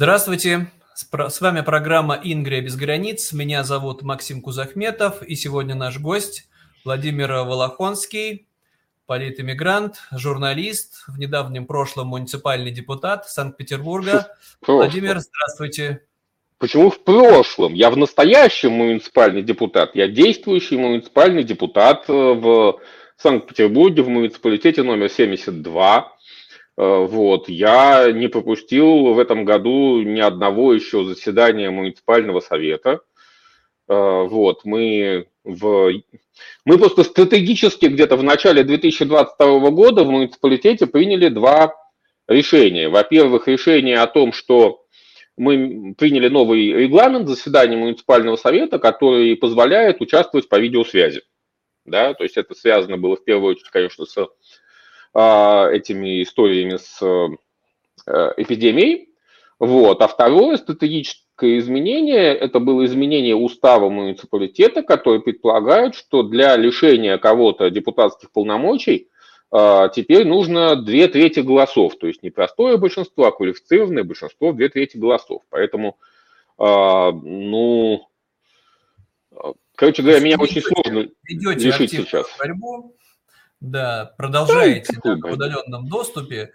Здравствуйте, с вами программа «Ингрия без границ». Меня зовут Максим Кузахметов, и сегодня наш гость Владимир Волохонский, политэмигрант, журналист, в недавнем прошлом муниципальный депутат Санкт-Петербурга. Владимир, здравствуйте. Почему в прошлом? Я в настоящем муниципальный депутат. Я действующий муниципальный депутат э, в Санкт-Петербурге, в муниципалитете номер 72. Э, вот. Я не пропустил в этом году ни одного еще заседания муниципального совета. Э, вот. Мы, в... Мы просто стратегически где-то в начале 2022 года в муниципалитете приняли два решения. Во-первых, решение о том, что мы приняли новый регламент заседания муниципального совета, который позволяет участвовать по видеосвязи. Да, то есть это связано было в первую очередь, конечно, с этими историями с э, эпидемией. Вот. А второе стратегическое изменение – это было изменение устава муниципалитета, который предполагает, что для лишения кого-то депутатских полномочий а, теперь нужно две трети голосов, то есть не простое большинство, а квалифицированное большинство две трети голосов. Поэтому, а, ну, короче говоря, меня очень сложно решить сейчас. Борьбу да, продолжаете да, в удаленном доступе.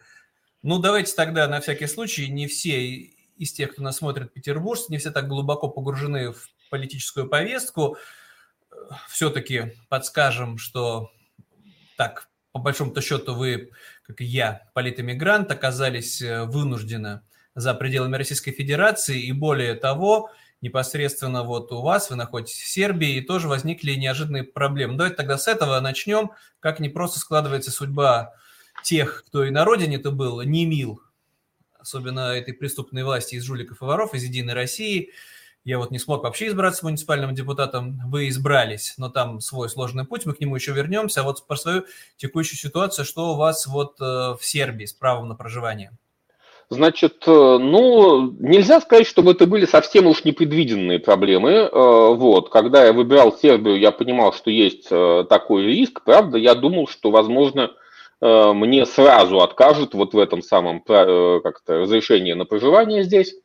Ну, давайте тогда на всякий случай, не все из тех, кто нас смотрит петербуржцы, не все так глубоко погружены в политическую повестку. Все-таки подскажем, что так, по большому-то счету, вы, как и я, политэмигрант, оказались э, вынуждены за пределами Российской Федерации, и более того, непосредственно вот у вас, вы находитесь в Сербии, и тоже возникли неожиданные проблемы. Давайте тогда с этого начнем, как не просто складывается судьба тех, кто и на родине-то был, не мил, особенно этой преступной власти из жуликов и воров, из «Единой России». Я вот не смог вообще избраться муниципальным депутатом, вы избрались, но там свой сложный путь, мы к нему еще вернемся. А вот про свою текущую ситуацию, что у вас вот э, в Сербии с правом на проживание? Значит, э, ну, нельзя сказать, чтобы это были совсем уж непредвиденные проблемы. Э, вот, когда я выбирал Сербию, я понимал, что есть э, такой риск. Правда, я думал, что, возможно, мне сразу откажут вот в этом самом как-то разрешении на проживание здесь.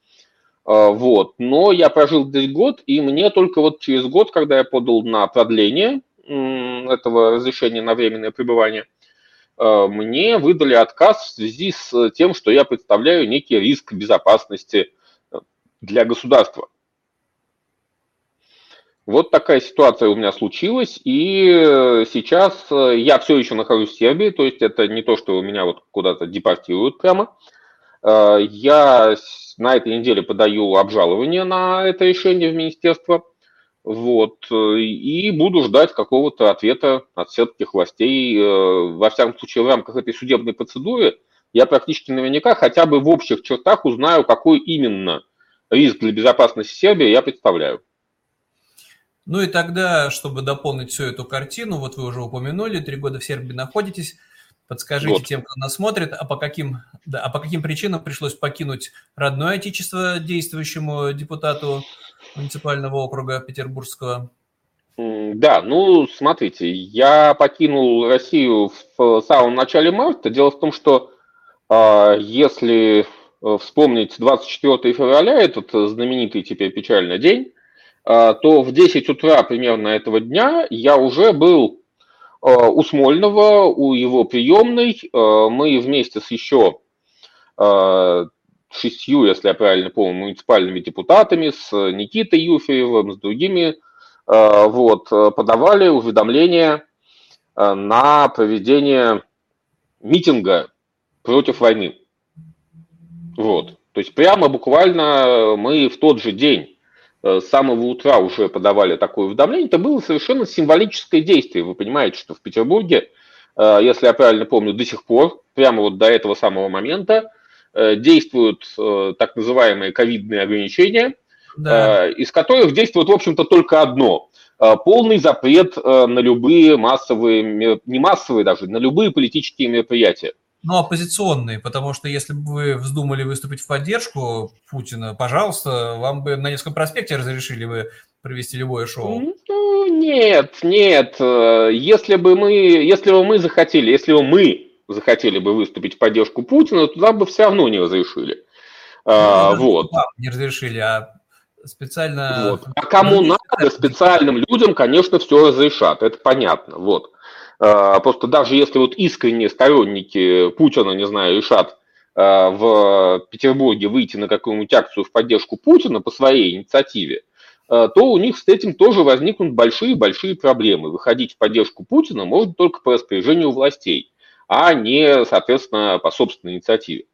Вот, но я прожил здесь год, и мне только вот через год, когда я подал на продление этого разрешения на временное пребывание – мне выдали отказ в связи с тем, что я представляю некий риск безопасности э, для государства. Вот такая ситуация у меня случилась, и э, сейчас я все еще нахожусь в Сербии, то есть это не то, что меня вот куда-то депортируют прямо. Я на этой неделе подаю обжалование на это решение в министерство – вот, э, и буду ждать какого-то ответа от сербских властей. Э, во всяком случае, в рамках этой судебной процедуры я практически наверняка хотя бы в общих чертах узнаю, какой именно риск для безопасности Сербии я представляю. Ну и тогда, чтобы дополнить всю эту картину, вот вы уже упомянули, три года в Сербии находитесь, подскажите вот. тем, кто нас смотрит, а по каким, да, а по каким причинам пришлось покинуть родное отечество действующему депутату муниципального округа Петербургского? Да, ну, смотрите, я покинул Россию в самом начале марта. Дело в том, что а, если э, вспомнить 24 февраля, этот знаменитый теперь печальный день, а, то в 10 утра примерно этого дня я уже был у Смольного, у его приемной. Мы вместе с еще шестью, если я правильно помню, муниципальными депутатами, с Никитой Юфеевым, с другими, э, вот, подавали уведомления э, на проведение митинга против войны. Вот. То есть прямо буквально мы в тот же день э, с самого утра уже подавали такое уведомление. Это было совершенно символическое действие. Вы понимаете, что в Петербурге, если я правильно помню, до сих пор, прямо вот до этого самого момента, Э, действуют э, так называемые ковидные ограничения, да. Э, из которых действует, в общем-то, только одно – полный запрет на любые массовые, не массовые даже, на любые политические мероприятия. Ну, оппозиционные, потому что если бы вы вздумали выступить в поддержку Путина, пожалуйста, вам бы на несколько проспекте разрешили бы провести любое шоу. Ну, нет, нет. Если бы мы, если бы мы захотели, если бы мы захотели бы выступить в поддержку Путина, то нам бы все равно не разрешили. А, ну, вот. Не разрешили, а специально... Вот. А кому надо, специальным людям, конечно, все разрешат, это понятно, вот. А, просто даже если вот искренние сторонники Путина, не знаю, решат а, в Петербурге выйти на какую-нибудь акцию в поддержку Путина по своей инициативе, а, то у них с этим тоже возникнут большие-большие проблемы. Выходить в поддержку Путина можно только по распоряжению властей, а не, соответственно, по собственной инициативе.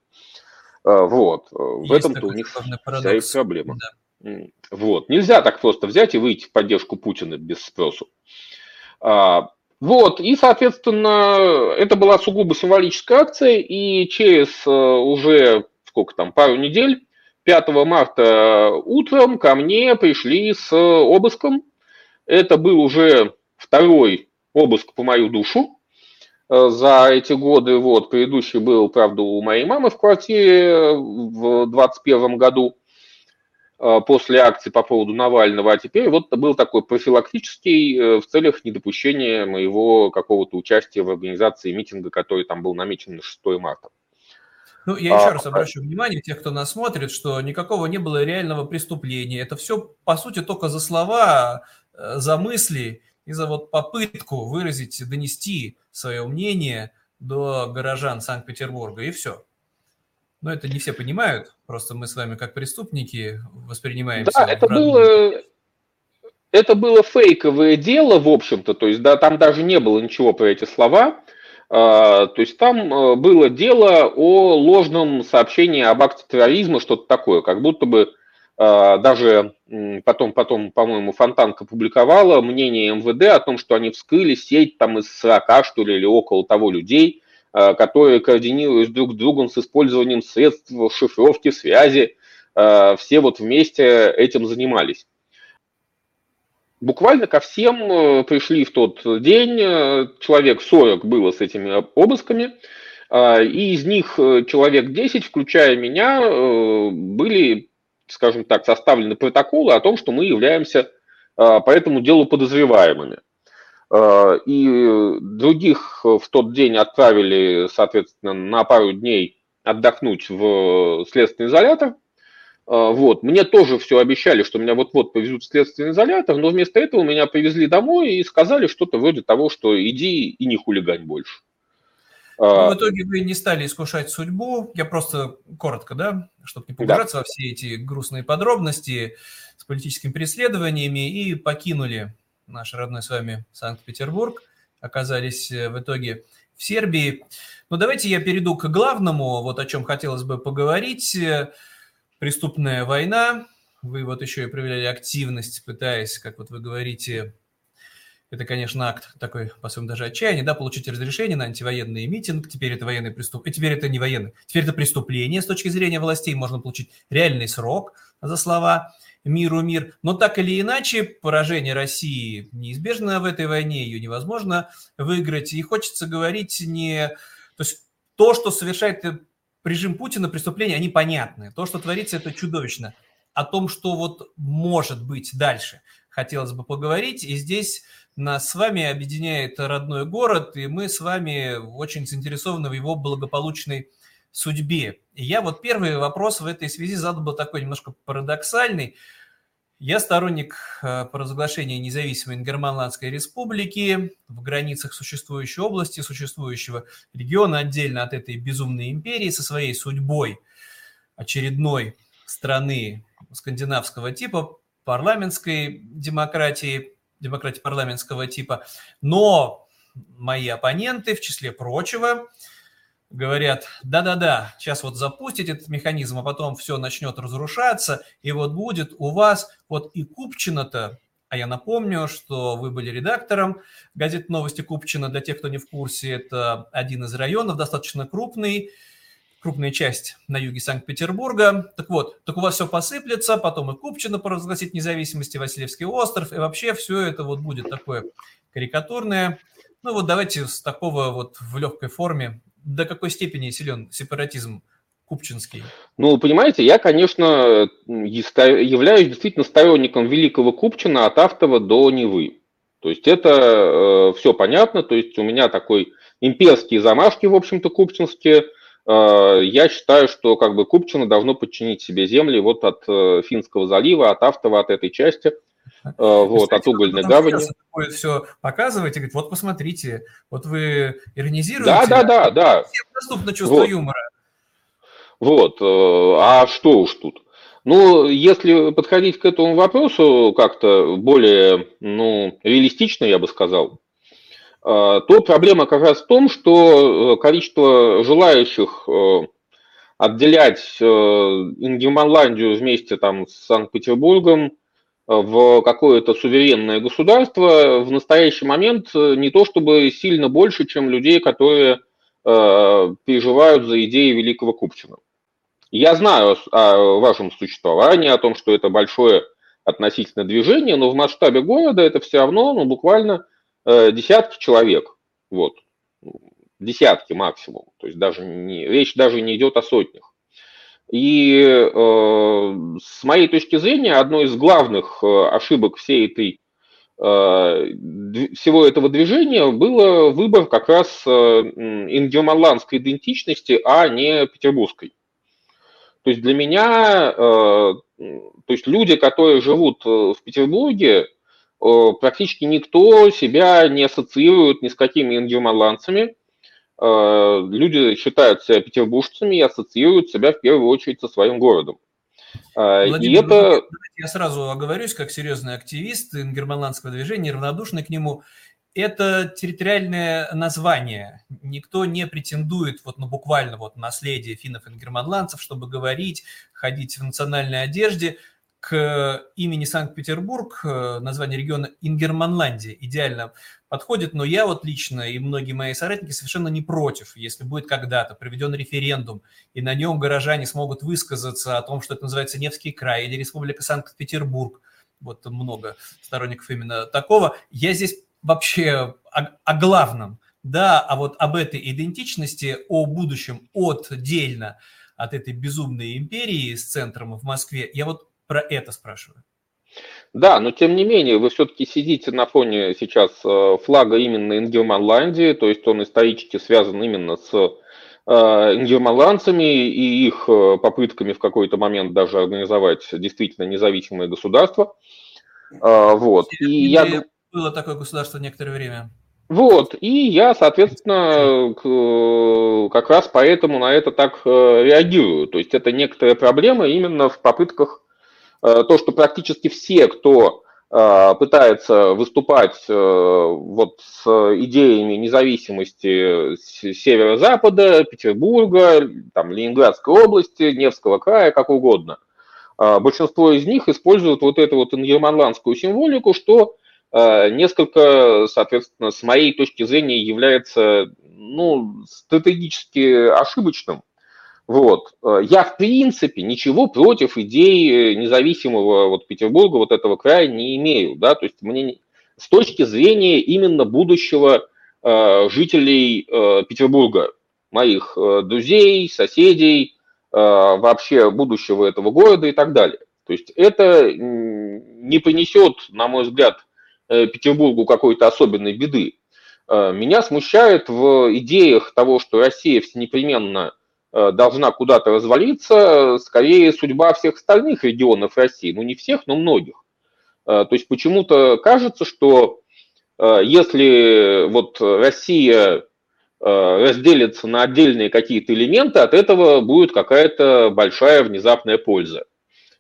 Вот. Есть в этом-то у них вся их проблема. Да. Вот. Нельзя так просто взять и выйти в поддержку Путина без спросу. Вот, и, соответственно, это была сугубо символическая акция, и через э, уже, сколько там, пару недель, 5 марта утром ко мне пришли с обыском. Это был уже второй обыск по мою душу э, за эти годы. Вот, предыдущий был, правда, у моей мамы в квартире в 2021 году. Э, после акции по поводу Навального, а теперь вот был такой профилактический э, в целях недопущения моего какого-то участия в организации митинга, который там был намечен на 6 марта. Ну, я еще а, раз обращу внимание тех, кто нас смотрит, что никакого не было реального преступления. Это все, по сути, только за слова, э, за мысли и за вот попытку выразить, донести свое мнение до горожан Санкт-Петербурга, и все. Но это не все понимают, просто мы с вами как преступники воспринимаем. Да, это было, это было фейковое дело, в общем-то, то есть да, там даже не было ничего про эти слова. А, то есть там э, было дело о ложном сообщении об акте терроризма, что-то такое, как будто бы а, даже потом, потом, по-моему, Фонтанка публиковала мнение МВД о том, что они вскрыли сеть там из 40, что ли, или около того людей, которые координируясь друг с другом с использованием средств шифровки, связи, э, все вот вместе этим занимались. Буквально ко всем э, пришли в тот день, человек 40 было с этими обысками, и из них человек 10, включая меня, были, скажем так, составлены протоколы о том, что мы являемся по этому делу подозреваемыми. Э, и других в тот день отправили, соответственно, на пару дней отдохнуть в следственный изолятор. Э, вот. Мне тоже все обещали, что меня вот-вот повезут в следственный изолятор, но вместо этого меня привезли домой и сказали что-то вроде того, что иди и не хулигань больше. Ну, в итоге вы не стали искушать судьбу. Я просто коротко, да, чтобы не погружаться да. во все эти грустные подробности с политическими преследованиями и покинули наш родной с вами Санкт-Петербург, оказались э, в итоге в Сербии. Но давайте я перейду к главному, вот о чем хотелось бы поговорить. Преступная война. Вы вот еще и проявляли активность, пытаясь, как вот вы говорите, это, конечно, акт такой, по своему даже отчаяния, да, получить разрешение на антивоенный митинг, теперь это военный преступ, и теперь это не военный, теперь это преступление с точки зрения властей, можно получить реальный срок за слова миру мир. Но так или иначе, поражение России неизбежно в этой войне, ее невозможно выиграть. И хочется говорить не... То есть то, что совершает режим Путина, преступления, они понятны. То, что творится, это чудовищно. О том, что вот может быть дальше, хотелось бы поговорить. И здесь нас с вами объединяет родной город, и мы с вами очень заинтересованы в его благополучной судьбе. И я вот первый вопрос в этой связи задал бы такой немножко парадоксальный. Я сторонник э, провозглашения независимой Ингерманландской республики в границах существующей области, существующего региона, отдельно от этой безумной империи, со своей судьбой очередной страны скандинавского типа, парламентской демократии, демократии парламентского типа. Но мои оппоненты, в числе прочего, говорят, да-да-да, сейчас вот запустите этот механизм, а потом все начнет разрушаться, и вот будет у вас вот и Купчино-то, а я напомню, что вы были редактором газеты «Новости Купчино». Для тех, кто не в курсе, это один из районов, достаточно крупный, крупная часть на юге Санкт-Петербурга. Так вот, так у вас все посыплется, потом и Купчино провозгласит независимости, Васильевский остров, и вообще все это вот будет такое карикатурное. Ну вот давайте с такого вот в легкой форме до какой степени силен сепаратизм купчинский? Ну, понимаете, я, конечно, являюсь действительно сторонником великого Купчина от Автова до Невы. То есть это э, все понятно, то есть у меня такой имперские замашки, в общем-то, купчинские, я считаю, что как бы Купчино должно подчинить себе земли вот от Финского залива, от Автова, от этой части, вот, от угольной гавани. Будет все показывать и говорит, вот посмотрите, вот вы иронизируете. Да, да, да, да. Всем доступно чувство вот. юмора. Вот, а что уж тут? Ну, если подходить к этому вопросу как-то более, ну, реалистично, я бы сказал, а, то проблема как раз в том, что э, количество желающих э, отделять э, Ингерманландию вместе там с Санкт-Петербургом в какое-то суверенное государство в настоящий момент не то чтобы сильно больше, чем людей, которые переживают за идеи Великого Купчина. Я знаю о вашем существовании, о том, что это большое относительно движение, но в масштабе города это все равно ну, буквально э, десятки человек. Вот. Десятки максимум. То есть даже не, речь даже не идет о сотнях. И э, с моей точки зрения, одной из главных э, ошибок всей этой э, всего этого движения было выбор как раз э, идентичности, а не петербургской. То есть для меня, э, то есть люди, которые живут э, в Петербурге, э, практически никто себя не ассоциирует ни с какими индиомаланцами. Люди считают себя петербуржцами и ассоциируют себя в первую очередь со своим городом. Владимир, и это... Я сразу оговорюсь, как серьезный активист ингерманландского движения, равнодушный к нему это территориальное название. Никто не претендует вот, ну, буквально вот наследие финнов и германландцев, чтобы говорить, ходить в национальной одежде. К имени Санкт-Петербург название региона Ингерманландия идеально подходит, но я вот лично и многие мои соратники совершенно не против, если будет когда-то проведен референдум, и на нем горожане смогут высказаться о том, что это называется Невский край или Республика Санкт-Петербург. Вот много сторонников именно такого. Я здесь вообще о, о главном, да, а вот об этой идентичности, о будущем отдельно от этой безумной империи с центром в Москве, я вот про это спрашиваю. Да, но тем не менее, вы все-таки сидите на фоне сейчас э, флага именно Ингерманландии, то есть он исторически связан именно с э, ингерманландцами и их э, попытками в какой-то момент даже организовать действительно независимое государство. Вот. И я было такое государство некоторое время. Вот, и я, соответственно, как раз поэтому на это так реагирую. То есть это некоторая проблема именно в попытках, то, что практически все, кто э, пытается выступать вот с идеями независимости северо-запада, Петербурга, там, Ленинградской области, Невского края, как угодно, большинство из них используют вот эту вот ингерманландскую символику, что Э, несколько, соответственно, с моей точки зрения является ну, стратегически ошибочным. Вот. Э, я, в принципе, ничего против идеи независимого вот Петербурга, вот этого края не имею. Да? То есть мне с точки зрения именно будущего э, жителей э, Петербурга, моих э, друзей, соседей, э, вообще будущего этого города и так далее. То есть это не принесет, на мой взгляд, Э, Петербургу какой-то особенной беды. Э, меня смущает в идеях того, что Россия всенепременно э, должна куда-то развалиться, скорее судьба всех остальных регионов России. Ну, не всех, но многих. То есть почему-то кажется, что если вот Россия разделится на отдельные какие-то элементы, от этого будет какая-то большая внезапная польза.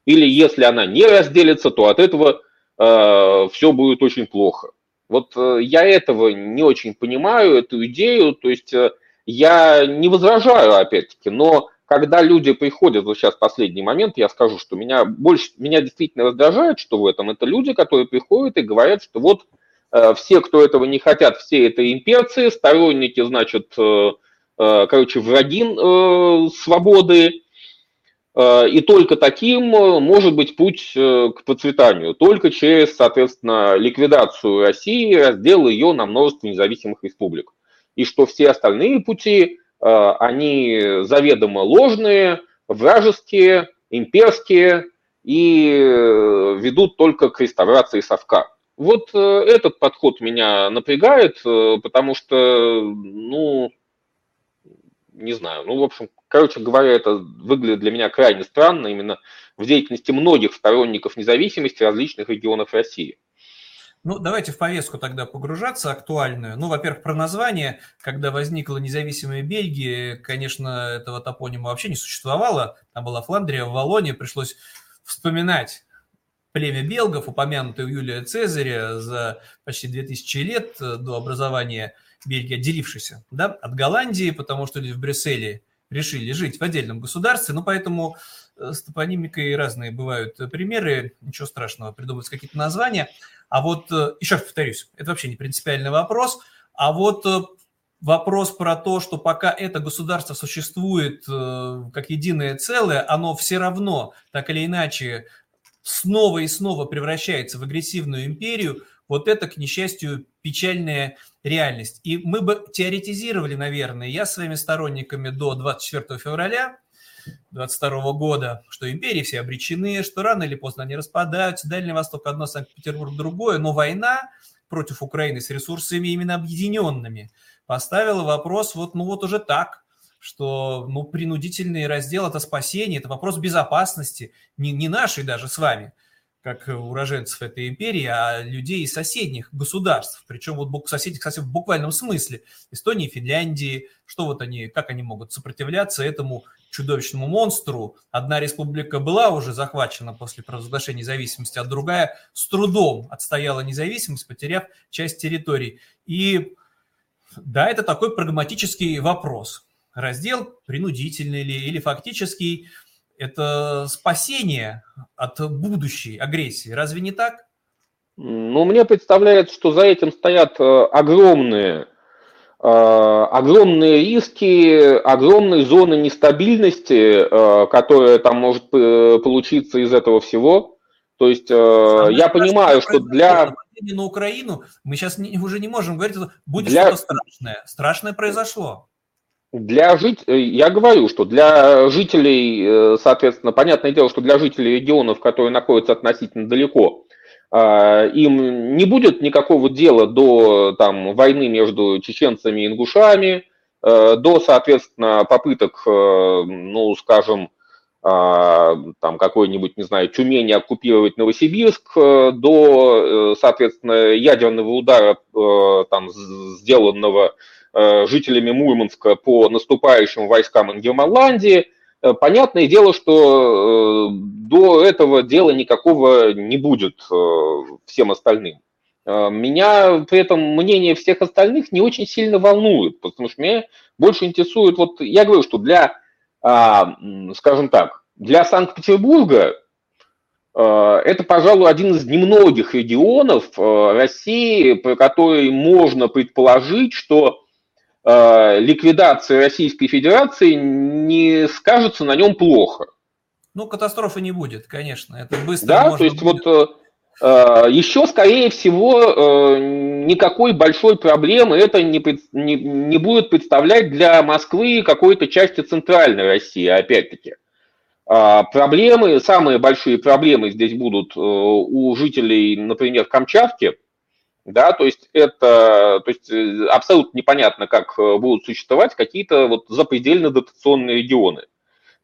Или если она не разделится, то от этого Э, все будет очень плохо. Вот э, я этого не очень понимаю, эту идею, то есть э, я не возражаю, опять-таки, но когда люди приходят, вот сейчас последний момент, я скажу, что меня больше, меня действительно раздражает, что в этом, это люди, которые приходят и говорят, что вот все, кто этого не хотят, все это имперцы, сторонники, значит, короче, враги свободы, Э, и только таким э, может быть путь э, к процветанию, только через, соответственно, ликвидацию России, раздел ее на множество независимых республик. И что все остальные пути, они заведомо ложные, вражеские, имперские и ведут только к реставрации совка. Вот этот подход меня напрягает, потому что, ну, не знаю. Ну, в общем, короче говоря, это выглядит для меня крайне странно именно в деятельности многих сторонников независимости различных регионов России. Ну, давайте в повестку тогда погружаться актуальную. Ну, во-первых, про название. Когда возникла независимая Бельгия, конечно, этого топонима вообще не существовало. Там была Фландрия, Валония, пришлось вспоминать племя белгов, упомянутое у Юлия Цезаря за почти 2000 лет до образования Бельгии, отделившейся да, от Голландии, потому что люди в Брюсселе решили жить в отдельном государстве, ну, поэтому э, с топонимикой разные бывают примеры, ничего страшного, придумывать какие-то названия. А вот, э, еще раз повторюсь, это вообще не принципиальный вопрос, а вот э, вопрос про то, что пока это государство существует как единое целое, оно все равно, так или иначе, снова и снова превращается в агрессивную империю, вот это, к несчастью, печальная реальность. И мы бы теоретизировали, наверное, я своими сторонниками до 24 февраля 22 года, что империи все обречены, что рано или поздно они распадаются, Дальний Восток одно, Санкт-Петербург другое, но война против Украины с ресурсами именно объединенными поставила вопрос вот, ну вот уже так, что ну, принудительный раздел – это спасение, это вопрос безопасности, не, не нашей даже с вами – как уроженцев этой империи, а людей из соседних государств, причем вот соседних совсем в буквальном смысле, Эстонии, Финляндии, что вот они, как они могут сопротивляться этому чудовищному монстру. Одна республика была уже захвачена после провозглашения независимости, а другая с трудом отстояла независимость, потеряв часть территорий. И да, это такой прагматический вопрос. Раздел принудительный ли или фактический – это спасение от будущей агрессии. Разве не так? Ну, мне представляется, что за этим стоят э, огромные, э, огромные риски, огромные зоны нестабильности, э, которые там может получиться из этого всего. То есть Самое я понимаю, что для... На Украину мы сейчас не, уже не можем говорить, будет для... что-то страшное. Страшное произошло. Для жить, э, я говорю, что для жителей, э, соответственно, понятное дело, что для жителей регионов, которые находятся относительно далеко, а, им не будет никакого дела до там, войны между чеченцами и ингушами, э, до, соответственно, попыток, ну, скажем, а, там какой-нибудь, не знаю, Тюмени оккупировать Новосибирск, до, соответственно, ядерного удара, там, сделанного жителями Мурманска по наступающим войскам Ингерманландии. Э, понятное дело, что э, до этого дела никакого не будет всем остальным. Меня при этом мнение всех остальных не очень сильно волнует, потому что меня больше интересует, вот я говорю, что для, а, скажем так, для Санкт-Петербурга это, пожалуй, один из немногих регионов России, про который можно предположить, что Э, ликвидация Российской Федерации не скажется на нем плохо. Ну, катастрофы не будет, конечно. Это быстро. Да, то есть будет. вот э, еще, скорее всего, э, никакой большой проблемы это не, не, не будет представлять для Москвы какой-то части центральной России, опять-таки. А проблемы, самые большие проблемы здесь будут у жителей, например, Камчатки, да, то есть это, то есть э, абсолютно непонятно, как э, будут существовать какие-то вот запредельно дотационные регионы.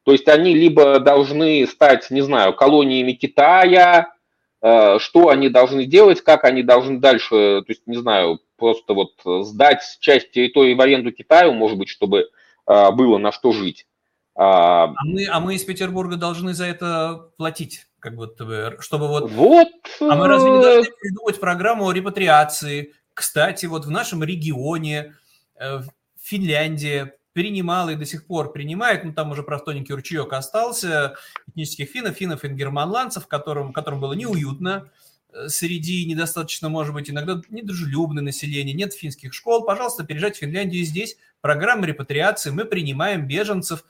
То есть они либо должны стать, не знаю, колониями Китая, э, что они должны делать, как они должны дальше, то есть, не знаю, просто вот сдать часть территории в аренду Китаю, может быть, чтобы было на что жить. А, а мы, а мы из Петербурга должны за это платить как будто бы, чтобы вот... Вот. А мы разве не э, должны придумать программу репатриации? Кстати, вот в нашем регионе э, Финляндия принимала и до сих пор принимает, ну там уже просто тоненький ручеек остался, этнических финнов, финнов и германландцев, которым, которым было неуютно э, среди недостаточно, может быть, иногда недружелюбное население, нет финских школ, пожалуйста, переезжайте в Финляндию здесь, программа репатриации, мы принимаем беженцев,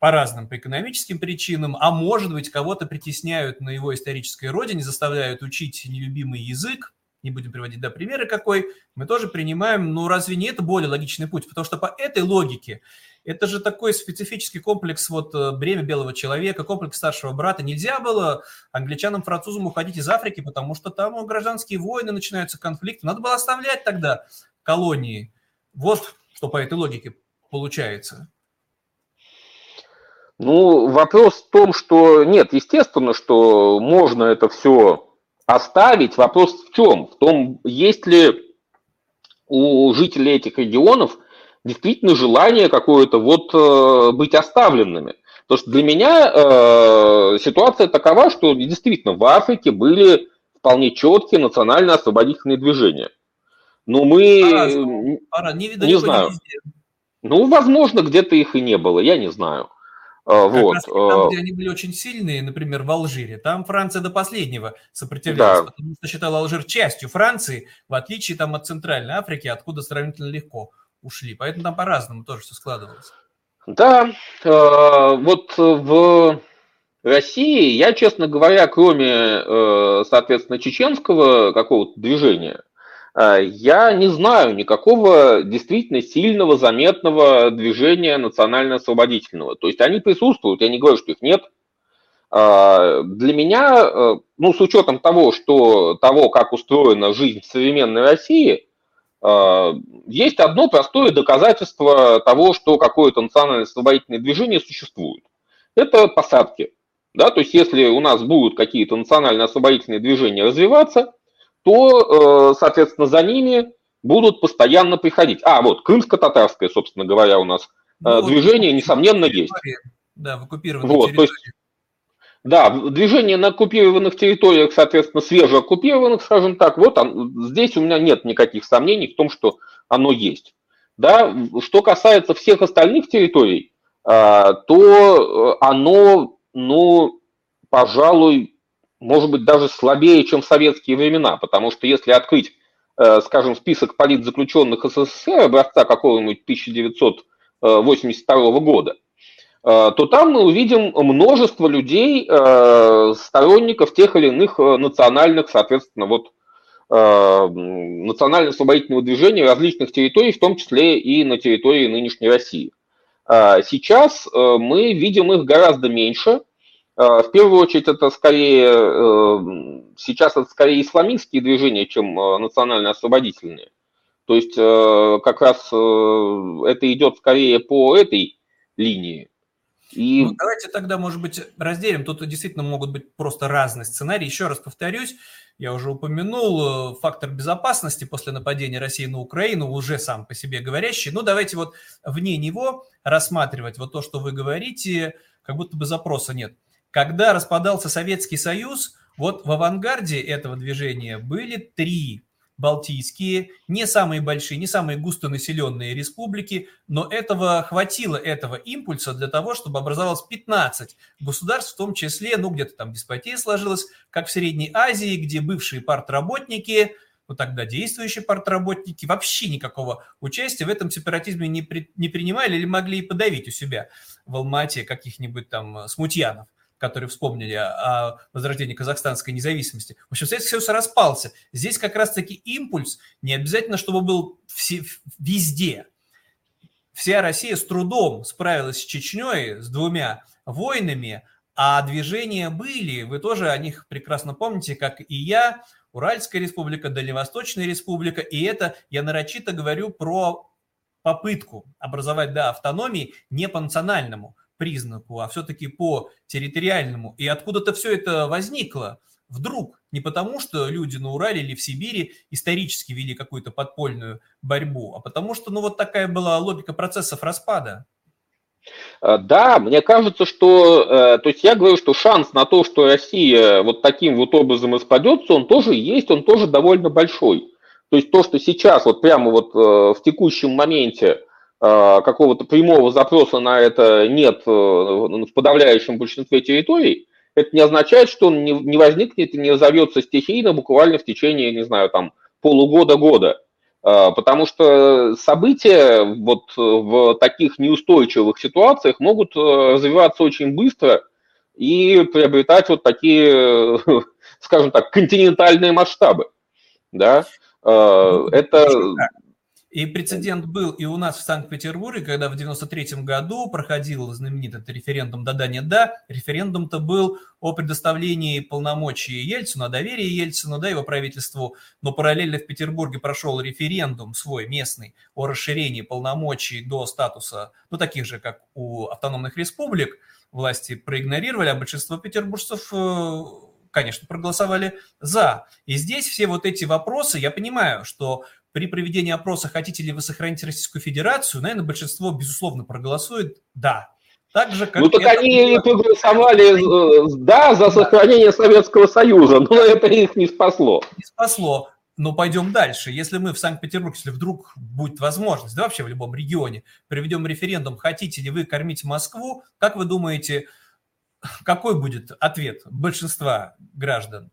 по разным, по экономическим причинам, а может быть, кого-то притесняют на его исторической родине, заставляют учить нелюбимый язык, не будем приводить да, примеры какой, мы тоже принимаем, ну разве не это более логичный путь? Потому что по этой логике это же такой специфический комплекс вот э, бремя белого человека, комплекс старшего брата. Нельзя было англичанам, французам уходить из Африки, потому что там гражданские войны, начинаются конфликты. Надо было оставлять тогда колонии. Вот что по этой логике получается. Ну, вопрос в том, что нет, естественно, что можно это все оставить. Вопрос в чем? В том, есть ли у жителей этих регионов действительно желание какое-то вот э, быть оставленными. Потому что для меня э, ситуация такова, что действительно в Африке были вполне четкие национально-освободительные движения. Но мы пора, пора. Не, не знаю. Ну, возможно, где-то их и не было, я не знаю. А, как вот. Раз там, где они были очень сильные, например, в Алжире, там Франция до последнего сопротивлялась, да. потому что считала Алжир частью Франции, в отличие там от Центральной Африки, откуда сравнительно легко ушли. Поэтому там по-разному тоже все складывалось. Да, э, вот в России я, честно говоря, кроме, э, соответственно, чеченского какого-то движения, я не знаю никакого действительно сильного, заметного движения национально-освободительного. То есть они присутствуют, я не говорю, что их нет. Для меня, ну, с учетом того, что того, как устроена жизнь в современной России – есть одно простое доказательство того, что какое-то национальное освободительное движение существует. Это посадки. Да, то есть если у нас будут какие-то национально-освободительные движения развиваться, то, э, соответственно, за ними будут постоянно приходить. А, вот, крымско-татарское, собственно говоря, у нас э, ну, движение, несомненно, есть. Да, в оккупированной вот, территории. То есть, да, движение на оккупированных территориях, соответственно, свежеоккупированных, скажем так, вот он, здесь у меня нет никаких сомнений в том, что оно есть. Да, что касается всех остальных территорий, а, то оно, ну, пожалуй, может быть, даже слабее, чем в советские времена, потому что если открыть, э, скажем, список политзаключенных СССР образца какого-нибудь 1982 года, Э, то там мы увидим множество людей, э, сторонников тех или иных э, национальных, соответственно, вот национально-освободительного движения различных территорий, в том числе и на территории нынешней России. Сейчас мы видим их гораздо меньше. В первую очередь это скорее, сейчас это скорее исламистские движения, чем национально-освободительные. То есть как раз это идет скорее по этой линии. И... Ну, давайте тогда, может быть, разделим. Тут действительно могут быть просто разные сценарии. Еще раз повторюсь, я уже упомянул э, фактор безопасности после нападения России на Украину, уже сам по себе говорящий. Ну, давайте вот вне него рассматривать вот то, что вы говорите, как будто бы запроса нет. Когда распадался Советский Союз, вот в авангарде этого движения были три балтийские, не самые большие, не самые густонаселенные республики, но этого хватило, этого импульса для того, чтобы образовалось 15 государств, в том числе, ну, где-то там деспотия сложилась, как в Средней Азии, где бывшие партработники, ну, тогда действующие партработники вообще никакого участия в этом сепаратизме не, при, не принимали или могли и подавить у себя в Алмате каких-нибудь там смутьянов которые вспомнили о возрождении казахстанской независимости. В общем, Советский Союз распался. Здесь как раз-таки импульс не обязательно, чтобы был все, везде. Вся Россия с трудом справилась с Чечней, с двумя войнами, а движения были, вы тоже о них прекрасно помните, как и я, Уральская республика, Дальневосточная республика, и это я нарочито говорю про попытку образовать, да, автономии не по национальному, признаку, а все-таки по территориальному. И откуда-то все это возникло вдруг. Не потому, что люди на Урале или в Сибири исторически вели какую-то подпольную борьбу, а потому что, ну, вот такая была логика процессов распада. Э, да, мне кажется, что, э, то есть я говорю, что шанс на то, что Россия вот таким вот образом распадется, он тоже есть, он тоже довольно большой. То есть то, что сейчас вот прямо вот э, в текущем моменте какого-то прямого запроса на это нет э, в подавляющем большинстве территорий, это не означает, что он не, возникнет и не разовьется стихийно буквально в течение, не знаю, там полугода-года. Э, потому что события вот в таких неустойчивых ситуациях могут развиваться очень быстро и приобретать вот такие, скажем так, континентальные масштабы. Да? Это И прецедент был и у нас в Санкт-Петербурге, когда в 93 году проходил знаменитый референдум «Да, да, нет, да». Референдум-то был о предоставлении полномочий Ельцину, о доверии Ельцину, да, его правительству. Но параллельно в Петербурге прошел референдум свой местный о расширении полномочий до статуса, ну, таких же, как у автономных республик. Власти проигнорировали, а большинство петербуржцев э, конечно, проголосовали за. И здесь все вот эти вопросы, я понимаю, что при проведении опроса, хотите ли вы сохранить Российскую Федерацию, наверное, большинство, безусловно, проголосует «да». Так же, как ну так они было... проголосовали э, «да» за сохранение Советского Союза, но это их не спасло. Не спасло. Но пойдем дальше. Если мы в Санкт-Петербурге, если вдруг будет возможность, да вообще в любом регионе, проведем референдум, хотите ли вы кормить Москву, как вы думаете, какой будет ответ большинства граждан?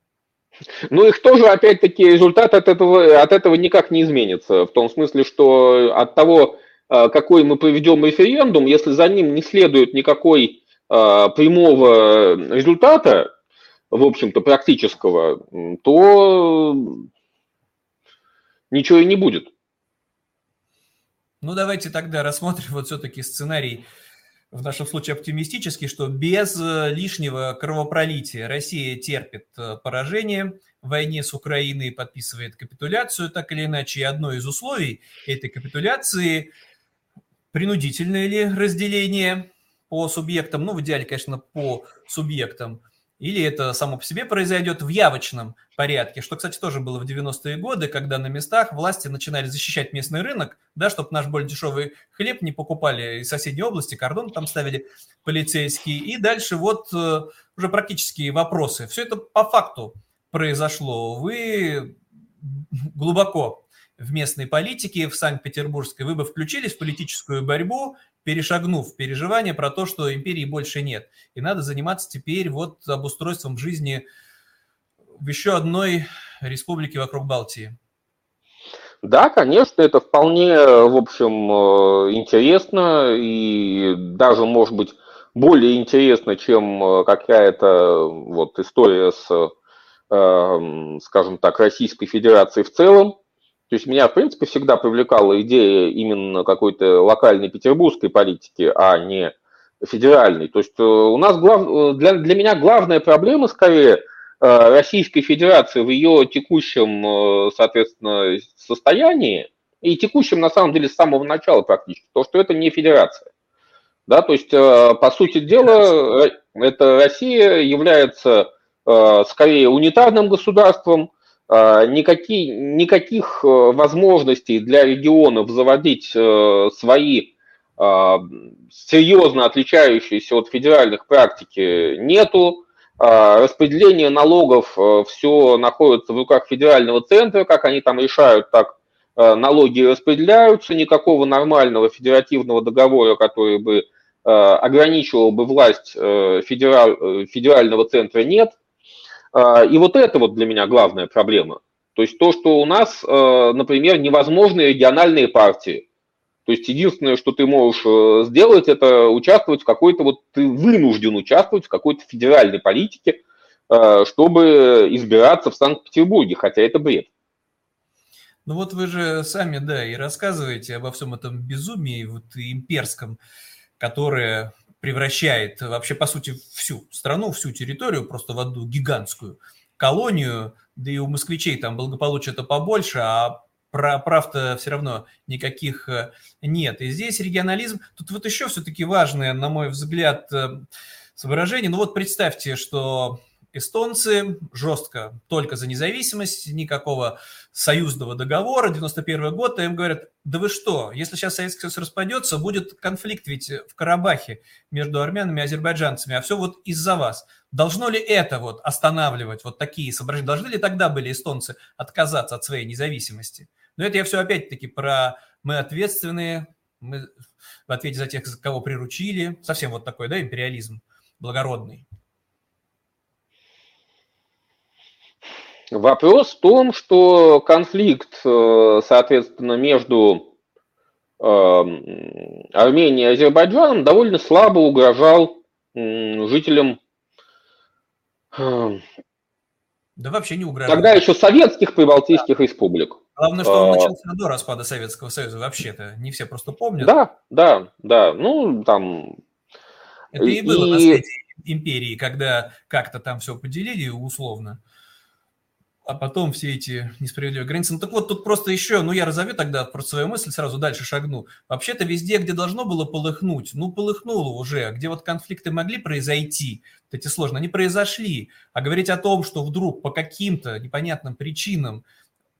Ну, их тоже, опять-таки, результат от этого, от этого никак не изменится. В том смысле, что от того, э, какой мы проведем референдум, если за ним не следует никакой э, прямого результата, в общем-то, практического, то ничего и не будет. Ну, давайте тогда рассмотрим вот все-таки сценарий в нашем случае оптимистически, что без э, лишнего кровопролития Россия терпит э, поражение в войне с Украиной, подписывает капитуляцию, так или иначе. И одно из условий этой капитуляции – принудительное ли разделение по субъектам, ну, в идеале, конечно, по субъектам – или это само по себе произойдет в явочном порядке, что, кстати, тоже было в 90-е годы, когда на местах власти начинали защищать местный рынок, да, чтобы наш более дешевый хлеб не покупали из соседней области, кордон там ставили полицейские, и дальше вот э, уже практические вопросы. Все это по факту произошло. Вы глубоко в местной политике, в Санкт-Петербургской, вы бы включились в политическую борьбу, перешагнув переживания про то, что империи больше нет. И надо заниматься теперь вот обустройством жизни в еще одной республике вокруг Балтии. Да, конечно, это вполне, в общем, э, интересно и даже, может быть, более интересно, чем э, какая-то вот история с, э, скажем так, Российской Федерацией в целом. То есть меня, в принципе, всегда привлекала идея именно какой-то локальной петербургской политики, а не федеральной. То есть э, у нас глав... Э, для, для меня главная проблема, скорее, э, Российской Федерации в ее текущем, соответственно, состоянии, и текущем, на самом деле, с самого начала практически, то, что это не федерация. Да, то есть, по сути дела, это Россия является скорее унитарным государством, никакие, никаких э, возможностей для регионов заводить э, свои а, серьезно отличающиеся от федеральных практики нету. А, распределение налогов э, все находится в руках федерального центра, как они там решают, так налоги распределяются, никакого нормального федеративного договора, который бы ограничивал бы власть федераль, федерального центра нет – а, и вот это вот для меня главная проблема. То есть то, что у нас, а, например, невозможны региональные партии. То есть единственное, что ты можешь э, сделать, это участвовать в какой-то, вот ты вынужден участвовать в какой-то федеральной политике, а, чтобы избираться в Санкт-Петербурге, хотя это бред. Ну вот вы же сами, да, и рассказываете обо всем этом безумии вот имперском, которое превращает вообще, по сути, всю страну, всю территорию просто в одну гигантскую колонию, да и у москвичей там благополучие-то побольше, а прав-то все равно никаких э, нет. И здесь регионализм, тут вот еще все-таки важное, на мой взгляд, э, соображение. Ну вот представьте, что эстонцы жестко только за независимость, никакого союзного договора, 91 год, и им говорят, да вы что, если сейчас Советский Союз распадется, будет конфликт ведь в Карабахе между армянами и азербайджанцами, а все вот из-за вас. Должно ли это вот останавливать вот такие соображения? Должны ли тогда были эстонцы отказаться от своей независимости? Но это я все опять-таки про мы ответственные, мы в ответе за тех, кого приручили, совсем вот такой, да, империализм благородный. Вопрос в том, что конфликт, э, соответственно, между эм, Арменией и Азербайджаном довольно слабо угрожал жителям эм, Да вообще не угрожает. Тогда еще советских прибалтийских да. республик. Главное, что он а... начался до распада Советского Союза вообще-то. Не все просто помнят. Да, да, да. Ну, там... Это и, и было наследие империи, когда как-то там все поделили условно а потом все эти несправедливые границы. Ну так вот, тут просто еще, ну я разовью тогда просто свою мысль, сразу дальше шагну. Вообще-то везде, где должно было полыхнуть, ну полыхнуло уже, где вот конфликты могли произойти, вот эти сложные, они произошли. А говорить о том, что вдруг по каким-то непонятным причинам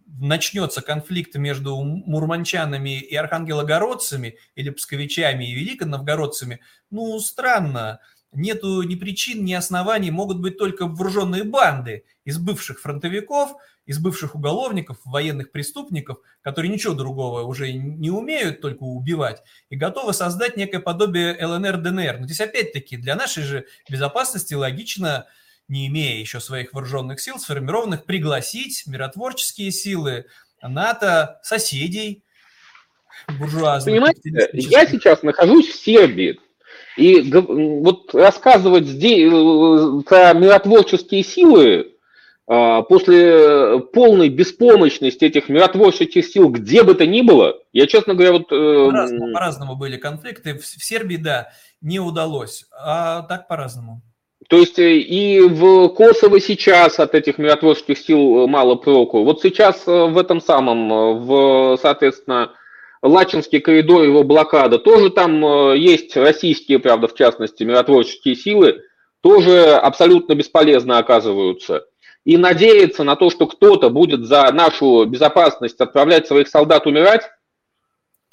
начнется конфликт между мурманчанами и архангелогородцами или псковичами и великоновгородцами, ну странно нету ни причин, ни оснований, могут быть только вооруженные банды из бывших фронтовиков, из бывших уголовников, военных преступников, которые ничего другого уже не умеют, только убивать, и готовы создать некое подобие ЛНР-ДНР. Но здесь опять-таки для нашей же безопасности логично, не имея еще своих вооруженных сил сформированных, пригласить миротворческие силы НАТО, соседей, буржуазных. Понимаете, я сейчас нахожусь в Сербии, и вот рассказывать здесь э, про миротворческие силы а, после полной беспомощности этих миротворческих сил где бы то ни было, я, честно говоря, вот... Э, по-разному, по-разному были конфликты. В, в Сербии, да, не удалось, а так по-разному. То есть э, и в Косово сейчас от этих миротворческих сил мало проку. Вот сейчас в этом самом, в, соответственно, Лачинский коридор, его блокада, тоже там э, есть российские, правда, в частности, миротворческие силы, тоже абсолютно бесполезно оказываются. И надеяться на то, что кто-то будет за нашу безопасность отправлять своих солдат умирать,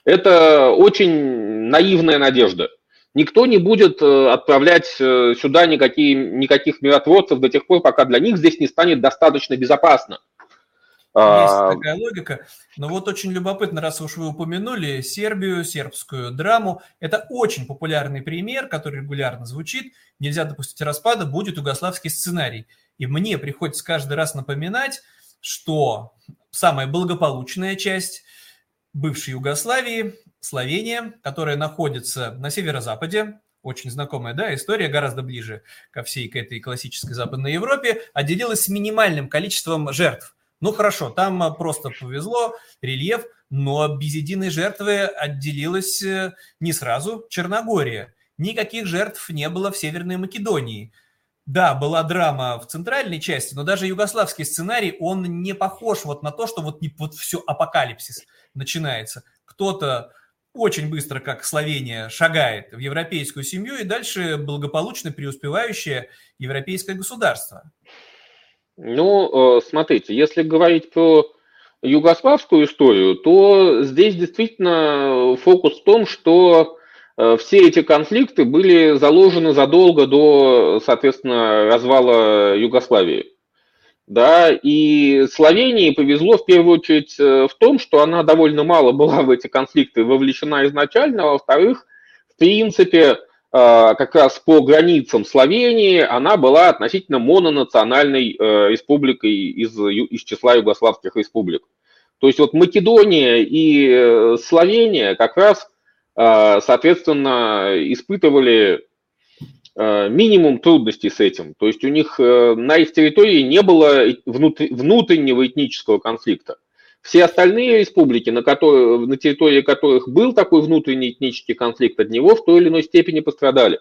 это очень наивная надежда. Никто не будет э, отправлять э, сюда никакие, никаких миротворцев до тех пор, пока для них здесь не станет достаточно безопасно. Есть а, такая логика. Но вот очень любопытно, раз уж вы упомянули Сербию, сербскую драму. Это очень популярный пример, который регулярно звучит. Нельзя допустить распада, будет югославский сценарий. И мне приходится каждый раз напоминать, что самая благополучная часть бывшей Югославии, Словения, которая находится на северо-западе, очень знакомая да, история, гораздо ближе ко всей к этой классической Западной Европе, отделилась с минимальным количеством жертв – ну хорошо, там а, просто повезло, рельеф, но без единой жертвы отделилась э, не сразу Черногория. Никаких жертв не было в Северной Македонии. Да, была драма в центральной части, но даже югославский сценарий, он не похож вот на то, что вот, вот все апокалипсис начинается. Кто-то очень быстро, как Словения, шагает в европейскую семью и дальше благополучно преуспевающее европейское государство. Ну, э, смотрите, если говорить про югославскую историю, то здесь действительно фокус в том, что э, все эти конфликты были заложены задолго до, соответственно, развала Югославии. Да, и Словении повезло в первую очередь э, в том, что она довольно мало была в эти конфликты вовлечена изначально, а во-вторых, в принципе, как раз по границам Словении она была относительно мононациональной э, республикой из, из числа югославских республик. То есть вот Македония и э, Словения как раз, соответственно, испытывали минимум трудностей с этим. То есть у них на их территории не было внутреннего этнического конфликта. Все остальные республики, на, которые, на территории которых был такой внутренний этнический конфликт, от него в той или иной степени пострадали.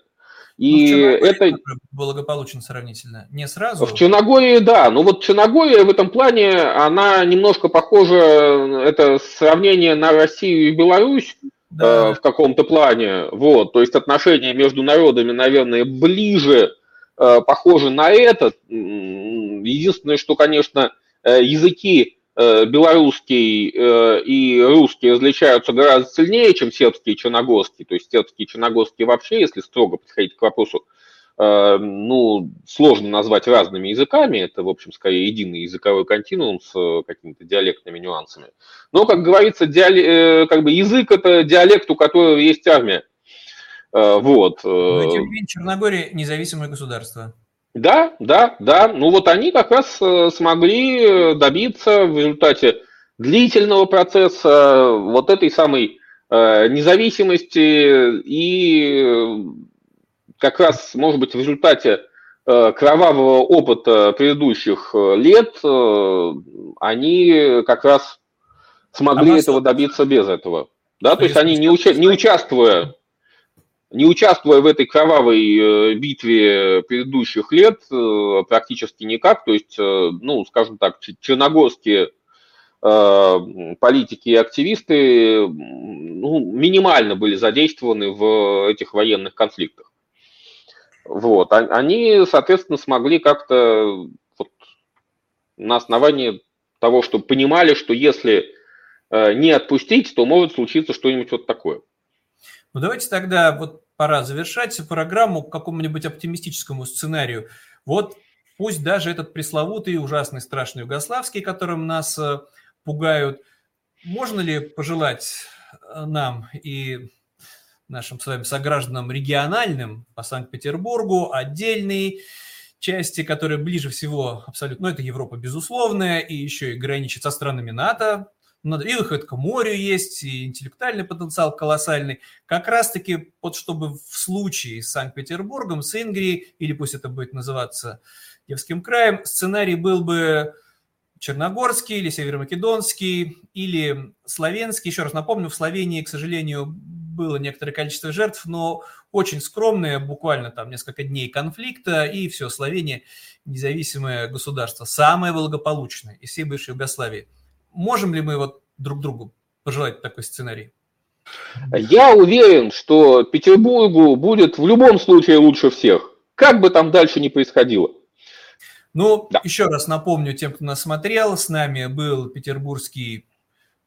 И ну, это благополучно сравнительно. Не сразу. В Черногории, да. Но вот Черногория в этом плане, она немножко похожа, это сравнение на Россию и Беларусь да. э, в каком-то плане. Вот, то есть отношения между народами, наверное, ближе, э, похожи на это. Единственное, что, конечно, э, языки белорусский э, и русский различаются гораздо сильнее, чем сербский и черногорский. То есть сербский и черногорский вообще, если строго подходить к вопросу, э, ну, сложно назвать разными языками. Это, в общем, скорее единый языковой континуум с какими-то диалектными нюансами. Но, как говорится, диале... как бы язык – это диалект, у которого есть армия. Вот. Но, тем не менее, Черногория – независимое государство. Да, да, да. Ну вот они как раз э, смогли э, добиться в результате длительного процесса вот этой самой э, независимости и как раз, может быть, в результате кровавого опыта предыдущих лет, они как раз смогли а этого добиться без этого. Да, то есть они не, уча- не участвуя не участвуя в этой кровавой битве предыдущих лет практически никак, то есть, ну, скажем так, черногорские Э, политики и активисты ну, минимально были задействованы в этих военных конфликтах. Вот. Они, соответственно, смогли как-то вот, на основании того, что понимали, что если э, не отпустить, то может случиться что-нибудь вот такое. Ну давайте тогда вот пора завершать программу к какому-нибудь оптимистическому сценарию. Вот пусть даже этот пресловутый, ужасный, страшный югославский, которым нас э, пугают. Можно ли пожелать э, нам и нашим с вами согражданам региональным по Санкт-Петербургу отдельные части, которые ближе всего абсолютно, ну, это Европа безусловная, и еще и граничит со странами НАТО, и выход к морю есть, и интеллектуальный потенциал колоссальный. Как раз-таки, вот чтобы в случае с Санкт-Петербургом, с Ингрией, или пусть это будет называться Девским краем, сценарий был бы черногорский или северомакедонский или славянский. Еще раз напомню, в Словении, к сожалению, было некоторое количество жертв, но очень скромные, буквально там несколько дней конфликта, и все, Словения независимое государство, самое благополучное из всей бывшей Югославии. Можем ли мы вот друг другу пожелать такой сценарий? Я уверен, что Петербургу будет в любом случае лучше всех, как бы там дальше ни происходило. Ну, да. еще раз напомню тем, кто нас смотрел, с нами был петербургский,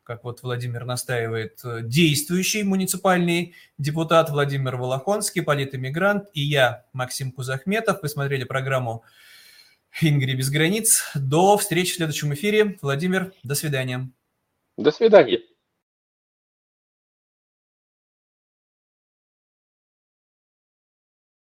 как вот Владимир настаивает, действующий муниципальный депутат Владимир Волохонский, политэмигрант, и я, Максим Кузахметов. Вы смотрели программу «Ингри без границ». До встречи в следующем эфире. Владимир, до свидания. До свидания.